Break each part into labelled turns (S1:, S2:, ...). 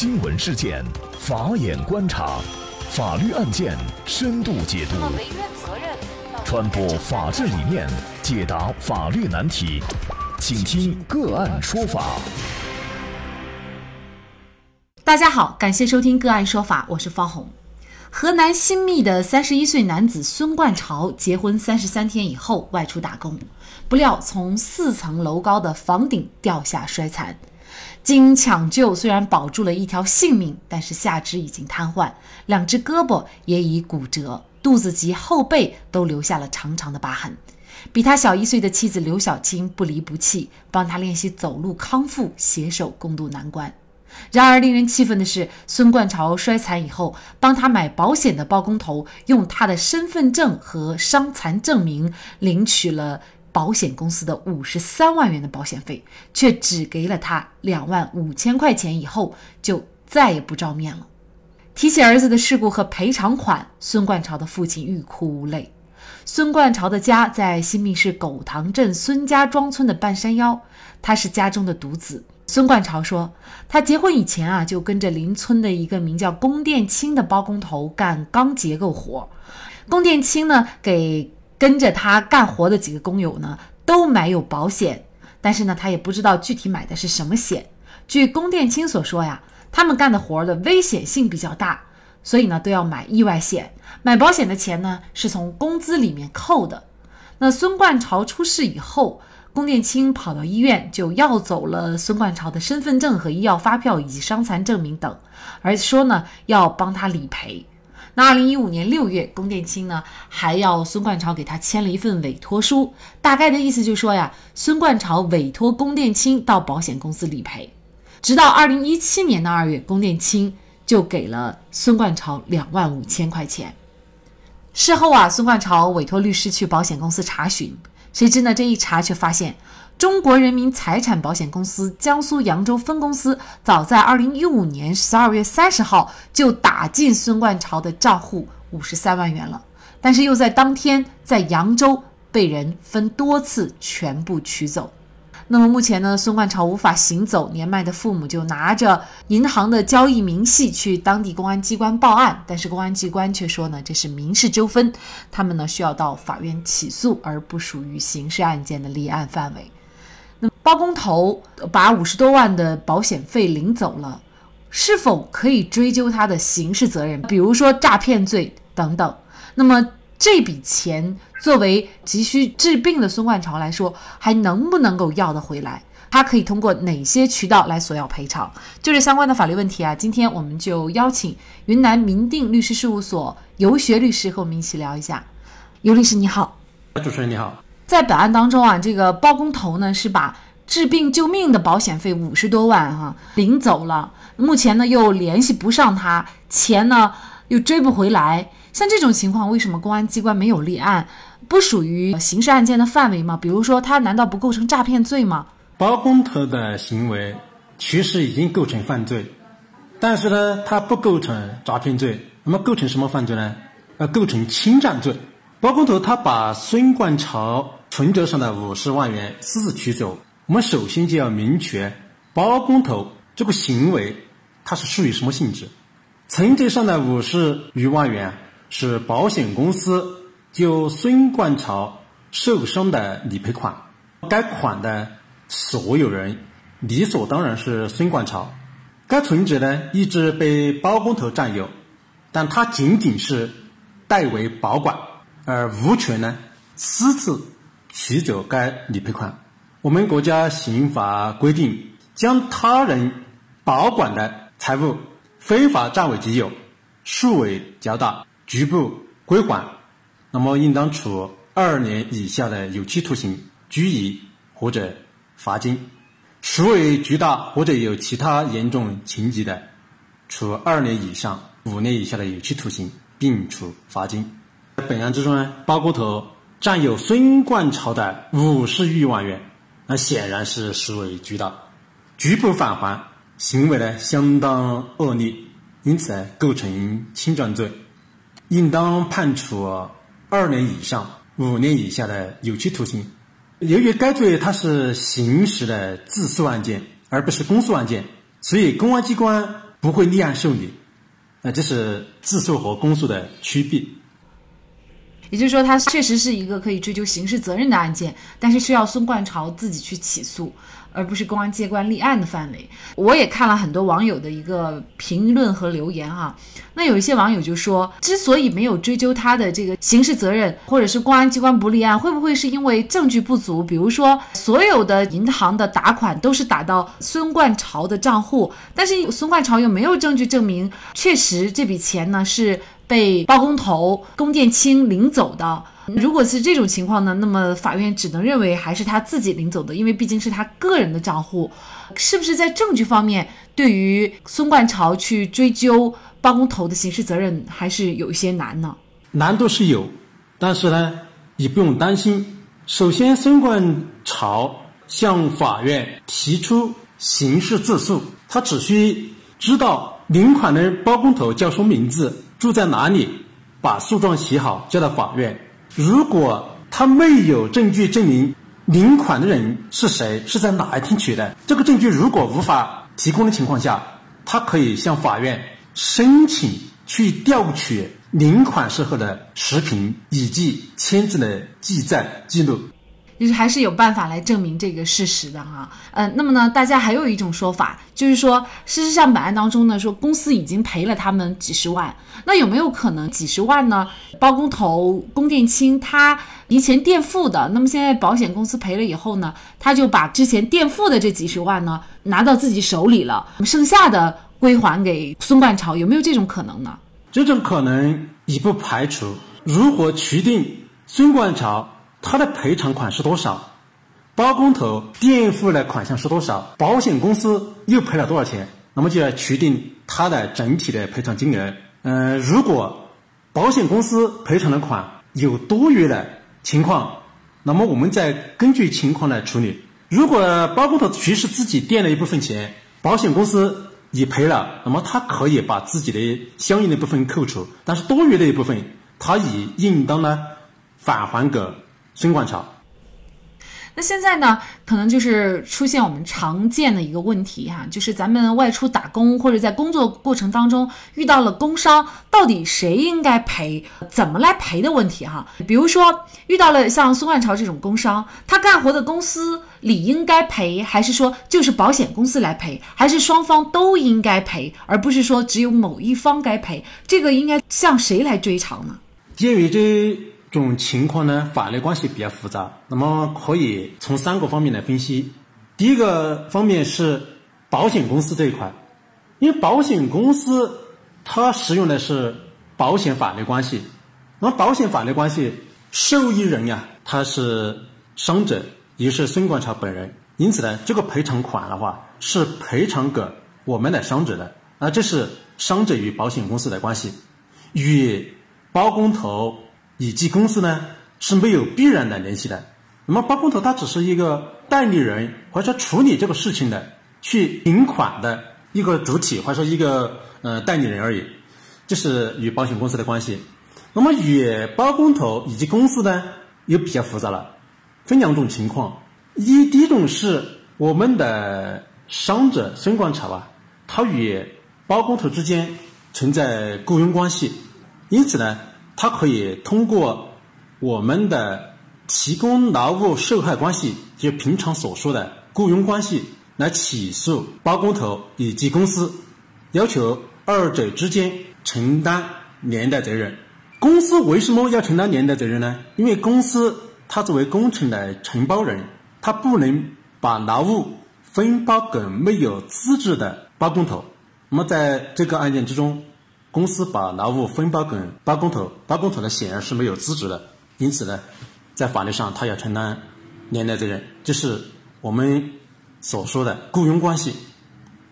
S1: 新闻事件，法眼观察，法律案件深度解读，传播法治理念，解答法律难题，请听个案说法。
S2: 大家好，感谢收听个案说法，我是方红。河南新密的三十一岁男子孙冠朝结婚三十三天以后外出打工，不料从四层楼高的房顶掉下摔残。经抢救，虽然保住了一条性命，但是下肢已经瘫痪，两只胳膊也已骨折，肚子及后背都留下了长长的疤痕。比他小一岁的妻子刘小青不离不弃，帮他练习走路康复，携手共度难关。然而，令人气愤的是，孙冠朝摔残以后，帮他买保险的包工头用他的身份证和伤残证明领取了。保险公司的五十三万元的保险费，却只给了他两万五千块钱，以后就再也不照面了。提起儿子的事故和赔偿款，孙冠朝的父亲欲哭无泪。孙冠朝的家在新密市狗塘镇孙家庄村的半山腰，他是家中的独子。孙冠朝说，他结婚以前啊，就跟着邻村的一个名叫龚殿清的包工头干钢结构活。龚殿清呢，给。跟着他干活的几个工友呢，都买有保险，但是呢，他也不知道具体买的是什么险。据龚殿清所说呀，他们干的活的危险性比较大，所以呢，都要买意外险。买保险的钱呢，是从工资里面扣的。那孙冠朝出事以后，龚殿清跑到医院就要走了孙冠朝的身份证和医药发票以及伤残证明等，而说呢，要帮他理赔。那二零一五年六月，龚殿清呢还要孙冠朝给他签了一份委托书，大概的意思就是说呀，孙冠朝委托龚殿清到保险公司理赔。直到二零一七年的二月，龚殿清就给了孙冠朝两万五千块钱。事后啊，孙冠朝委托律师去保险公司查询，谁知呢这一查却发现。中国人民财产保险公司江苏扬州分公司早在二零一五年十二月三十号就打进孙冠朝的账户五十三万元了，但是又在当天在扬州被人分多次全部取走。那么目前呢，孙冠朝无法行走，年迈的父母就拿着银行的交易明细去当地公安机关报案，但是公安机关却说呢这是民事纠纷，他们呢需要到法院起诉，而不属于刑事案件的立案范围。那包工头把五十多万的保险费领走了，是否可以追究他的刑事责任？比如说诈骗罪等等。那么这笔钱作为急需治病的孙冠朝来说，还能不能够要得回来？他可以通过哪些渠道来索要赔偿？就是相关的法律问题啊，今天我们就邀请云南民定律师事务所游学律师和我们一起聊一下。游律师你好，
S3: 主持人你好。
S2: 在本案当中啊，这个包工头呢是把治病救命的保险费五十多万哈领走了，目前呢又联系不上他，钱呢又追不回来。像这种情况，为什么公安机关没有立案？不属于刑事案件的范围吗？比如说，他难道不构成诈骗罪吗？
S3: 包工头的行为其实已经构成犯罪，但是呢，他不构成诈骗罪。那么构成什么犯罪呢？呃，构成侵占罪。包工头他把孙冠朝。存折上的五十万元私自取走，我们首先就要明确包工头这个行为，它是属于什么性质？存折上的五十余万元是保险公司就孙冠朝受伤的理赔款，该款的所有人理所当然是孙冠朝。该存折呢一直被包工头占有，但他仅仅是代为保管，而无权呢私自。取走该理赔款。我们国家刑法规定，将他人保管的财物非法占为己有，数为较大，拒不归还，那么应当处二年以下的有期徒刑、拘役或者罚金；数为巨大或者有其他严重情节的，处二年以上五年以下的有期徒刑，并处罚金。本案之中呢，包工头。占有孙冠朝的五十余万元，那显然是数为巨大，拒不返还，行为呢相当恶劣，因此呢构成侵占罪，应当判处二年以上五年以下的有期徒刑。由于该罪它是刑事的自诉案件，而不是公诉案件，所以公安机关不会立案受理。那这是自诉和公诉的区别。
S2: 也就是说，它确实是一个可以追究刑事责任的案件，但是需要孙冠朝自己去起诉。而不是公安机关立案的范围。我也看了很多网友的一个评论和留言啊，那有一些网友就说，之所以没有追究他的这个刑事责任，或者是公安机关不立案，会不会是因为证据不足？比如说，所有的银行的打款都是打到孙冠朝的账户，但是孙冠朝又没有证据证明确实这笔钱呢是被包工头龚殿清领走的。如果是这种情况呢，那么法院只能认为还是他自己领走的，因为毕竟是他个人的账户，是不是在证据方面对于孙冠朝去追究包工头的刑事责任还是有一些难呢？
S3: 难度是有，但是呢，你不用担心。首先，孙冠朝向法院提出刑事自诉，他只需知道领款的包工头叫什么名字，住在哪里，把诉状写好交到法院。如果他没有证据证明领款的人是谁，是在哪一天取的，这个证据如果无法提供的情况下，他可以向法院申请去调取领款时候的视频以及签字的记载记录。
S2: 就是还是有办法来证明这个事实的哈，嗯，那么呢，大家还有一种说法，就是说，事实上本案当中呢，说公司已经赔了他们几十万，那有没有可能几十万呢？包工头龚殿清他提前垫付的，那么现在保险公司赔了以后呢，他就把之前垫付的这几十万呢拿到自己手里了，剩下的归还给孙冠朝，有没有这种可能呢？
S3: 这种可能已不排除。如果确定孙冠朝。他的赔偿款是多少？包工头垫付的款项是多少？保险公司又赔了多少钱？那么就要确定他的整体的赔偿金额。嗯，如果保险公司赔偿的款有多余的情况，那么我们再根据情况来处理。如果包工头确实自己垫了一部分钱，保险公司也赔了，那么他可以把自己的相应的部分扣除，但是多余的一部分，他也应当呢返还给。孙冠潮，
S2: 那现在呢，可能就是出现我们常见的一个问题哈，就是咱们外出打工或者在工作过程当中遇到了工伤，到底谁应该赔，怎么来赔的问题哈。比如说遇到了像孙冠朝这种工伤，他干活的公司理应该赔，还是说就是保险公司来赔，还是双方都应该赔，而不是说只有某一方该赔？这个应该向谁来追偿呢？
S3: 鉴于这。这种情况呢，法律关系比较复杂，那么可以从三个方面来分析。第一个方面是保险公司这一块，因为保险公司它使用的是保险法律关系，那么保险法律关系受益人呀，他是伤者，也是孙冠超本人，因此呢，这个赔偿款的话是赔偿给我们的伤者的，那，这是伤者与保险公司的关系，与包工头。以及公司呢是没有必然的联系的，那么包工头他只是一个代理人或者说处理这个事情的去领款的一个主体或者说一个呃代理人而已，这是与保险公司的关系。那么与包工头以及公司呢又比较复杂了，分两种情况。一第一种是我们的伤者孙广超啊，他与包工头之间存在雇佣关系，因此呢。他可以通过我们的提供劳务受害关系，就平常所说的雇佣关系，来起诉包工头以及公司，要求二者之间承担连带责任。公司为什么要承担连带责任呢？因为公司它作为工程的承包人，它不能把劳务分包给没有资质的包工头。那么在这个案件之中。公司把劳务分包给包工头，包工头呢显然是没有资质的，因此呢，在法律上他要承担连带责任，这是我们所说的雇佣关系。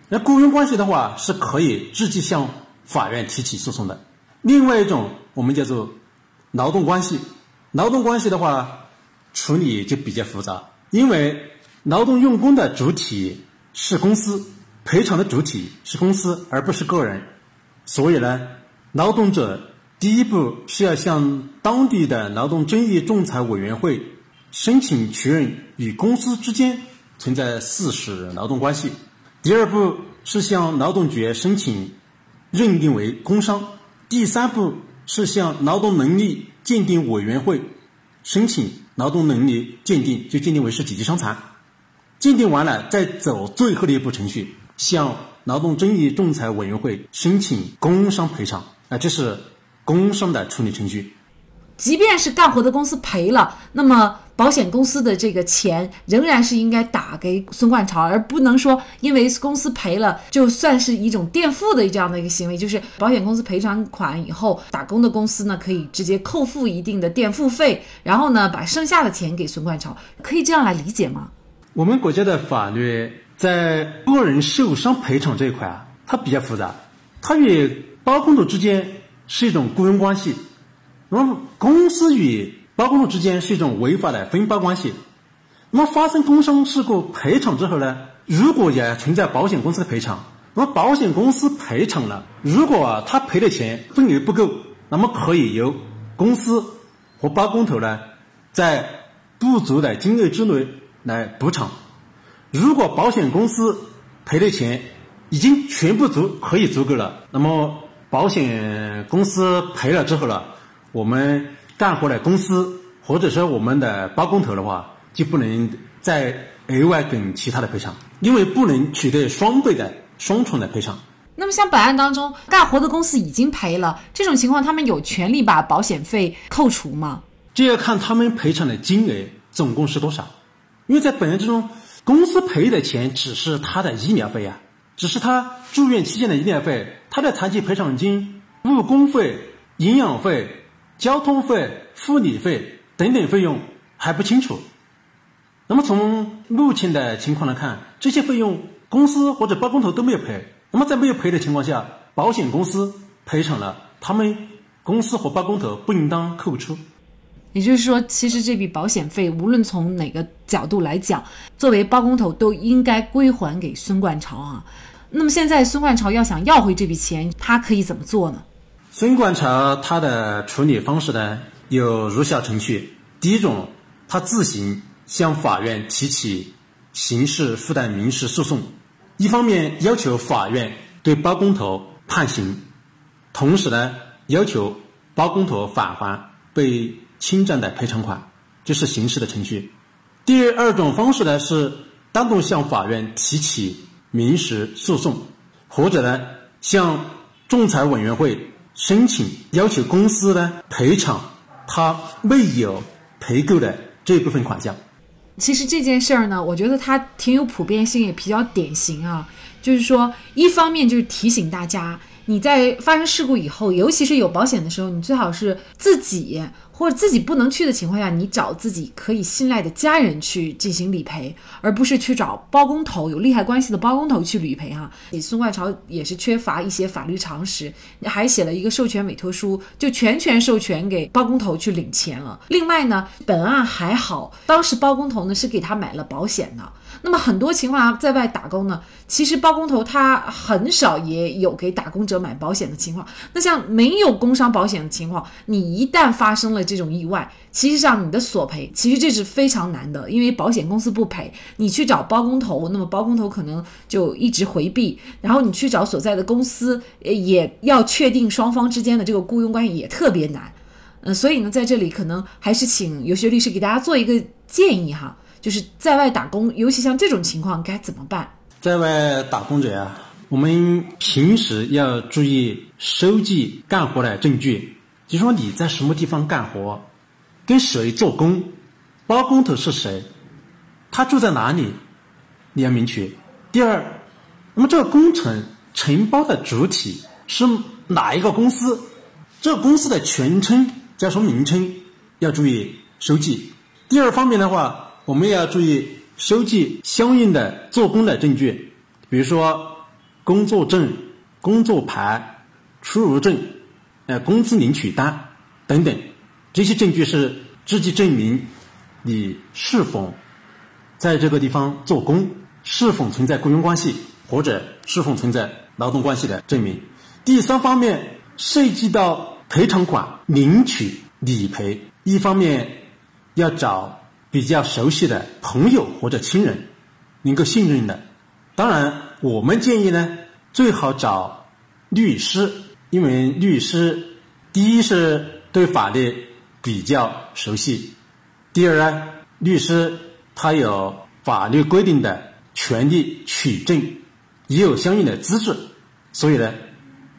S3: 那雇佣关系的话是可以直接向法院提起诉讼的。另外一种我们叫做劳动关系，劳动关系的话处理就比较复杂，因为劳动用工的主体是公司，赔偿的主体是公司，而不是个人。所以呢，劳动者第一步是要向当地的劳动争议仲裁委员会申请确认与公司之间存在事实劳动关系。第二步是向劳动局申请认定为工伤；第三步是向劳动能力鉴定委员会申请劳动能力鉴定，就鉴定为是几级伤残。鉴定完了，再走最后的一步程序，向劳动争议仲裁委员会申请工伤赔偿。啊，这是工伤的处理程序。
S2: 即便是干活的公司赔了，那么保险公司的这个钱仍然是应该打给孙冠潮，而不能说因为公司赔了，就算是一种垫付的这样的一个行为，就是保险公司赔偿款以后，打工的公司呢可以直接扣付一定的垫付费，然后呢把剩下的钱给孙冠潮，可以这样来理解吗？
S3: 我们国家的法律在个人受伤赔偿这一块啊，它比较复杂，它与包工头之间是一种雇佣关系。那么，公司与包工头之间是一种违法的分包关系。那么，发生工伤事故赔偿之后呢，如果也存在保险公司的赔偿，那么保险公司赔偿了，如果他赔的钱份额不够，那么可以由公司和包工头呢，在不足的金额之内来补偿。如果保险公司赔的钱已经全部足可以足够了，那么保险公司赔了之后呢。我们干活的公司或者说我们的包工头的话，就不能再额外给其他的赔偿，因为不能取得双倍的双重的赔偿。
S2: 那么像本案当中，干活的公司已经赔了，这种情况他们有权利把保险费扣除吗？
S3: 这要看他们赔偿的金额总共是多少。因为在本案之中，公司赔的钱只是他的医疗费啊，只是他住院期间的医疗费，他的残疾赔偿金、误工费、营养费。交通费、护理费等等费用还不清楚。那么从目前的情况来看，这些费用公司或者包工头都没有赔。那么在没有赔的情况下，保险公司赔偿了，他们公司和包工头不应当扣除。
S2: 也就是说，其实这笔保险费无论从哪个角度来讲，作为包工头都应该归还给孙冠潮啊。那么现在孙冠潮要想要回这笔钱，他可以怎么做呢？
S3: 孙冠潮他的处理方式呢有如下程序：第一种，他自行向法院提起刑事附带民事诉讼，一方面要求法院对包工头判刑，同时呢要求包工头返还被侵占的赔偿款，这是刑事的程序。第二种方式呢是单独向法院提起民事诉讼，或者呢向仲裁委员会。申请要求公司呢赔偿他没有赔够的这部分款项。
S2: 其实这件事儿呢，我觉得它挺有普遍性，也比较典型啊。就是说，一方面就是提醒大家，你在发生事故以后，尤其是有保险的时候，你最好是自己。或者自己不能去的情况下，你找自己可以信赖的家人去进行理赔，而不是去找包工头有利害关系的包工头去理赔哈。你孙冠潮也是缺乏一些法律常识，还写了一个授权委托书，就全权授权给包工头去领钱了。另外呢，本案还好，当时包工头呢是给他买了保险的。那么很多情况下，在外打工呢，其实包工头他很少也有给打工者买保险的情况。那像没有工伤保险的情况，你一旦发生了这种意外，其实上你的索赔，其实这是非常难的，因为保险公司不赔，你去找包工头，那么包工头可能就一直回避，然后你去找所在的公司，也要确定双方之间的这个雇佣关系也特别难。嗯，所以呢，在这里可能还是请游学律师给大家做一个建议哈。就是在外打工，尤其像这种情况该怎么办？
S3: 在外打工者啊，我们平时要注意收集干活的证据，就说你在什么地方干活，跟谁做工，包工头是谁，他住在哪里，你要明确。第二，那么这个工程承包的主体是哪一个公司？这个公司的全称叫什么名称？要注意收集。第二方面的话。我们也要注意收集相应的做工的证据，比如说工作证、工作牌、出入证、呃工资领取单等等，这些证据是直接证明你是否在这个地方做工，是否存在雇佣关系或者是否存在劳动关系的证明。第三方面涉及到赔偿款领取理赔，一方面要找。比较熟悉的朋友或者亲人，能够信任的，当然我们建议呢，最好找律师，因为律师第一是对法律比较熟悉，第二呢，律师他有法律规定的权利取证，也有相应的资质，所以呢，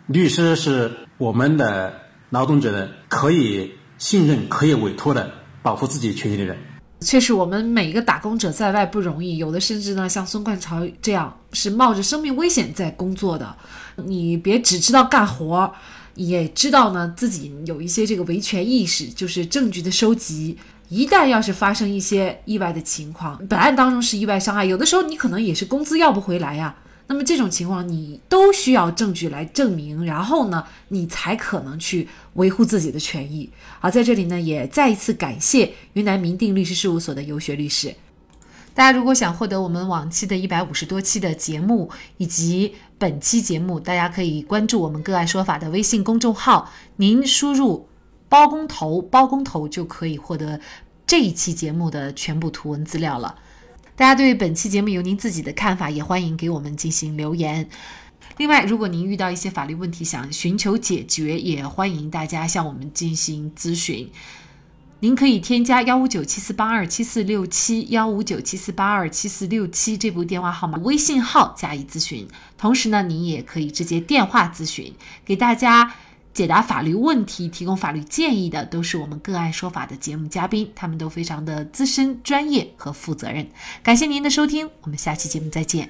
S3: 律师是我们的劳动者呢可以信任、可以委托的保护自己权益的人。
S2: 确实，我们每一个打工者在外不容易，有的甚至呢，像孙冠朝这样是冒着生命危险在工作的。你别只知道干活，也知道呢自己有一些这个维权意识，就是证据的收集。一旦要是发生一些意外的情况，本案当中是意外伤害，有的时候你可能也是工资要不回来呀。那么这种情况，你都需要证据来证明，然后呢，你才可能去维护自己的权益。好，在这里呢，也再一次感谢云南明定律师事务所的游学律师。大家如果想获得我们往期的一百五十多期的节目以及本期节目，大家可以关注我们“个案说法”的微信公众号，您输入“包工头”“包工头”就可以获得这一期节目的全部图文资料了。大家对本期节目有您自己的看法，也欢迎给我们进行留言。另外，如果您遇到一些法律问题想寻求解决，也欢迎大家向我们进行咨询。您可以添加幺五九七四八二七四六七幺五九七四八二七四六七这部电话号码微信号加以咨询。同时呢，您也可以直接电话咨询，给大家。解答法律问题、提供法律建议的都是我们个案说法的节目嘉宾，他们都非常的资深、专业和负责任。感谢您的收听，我们下期节目再见。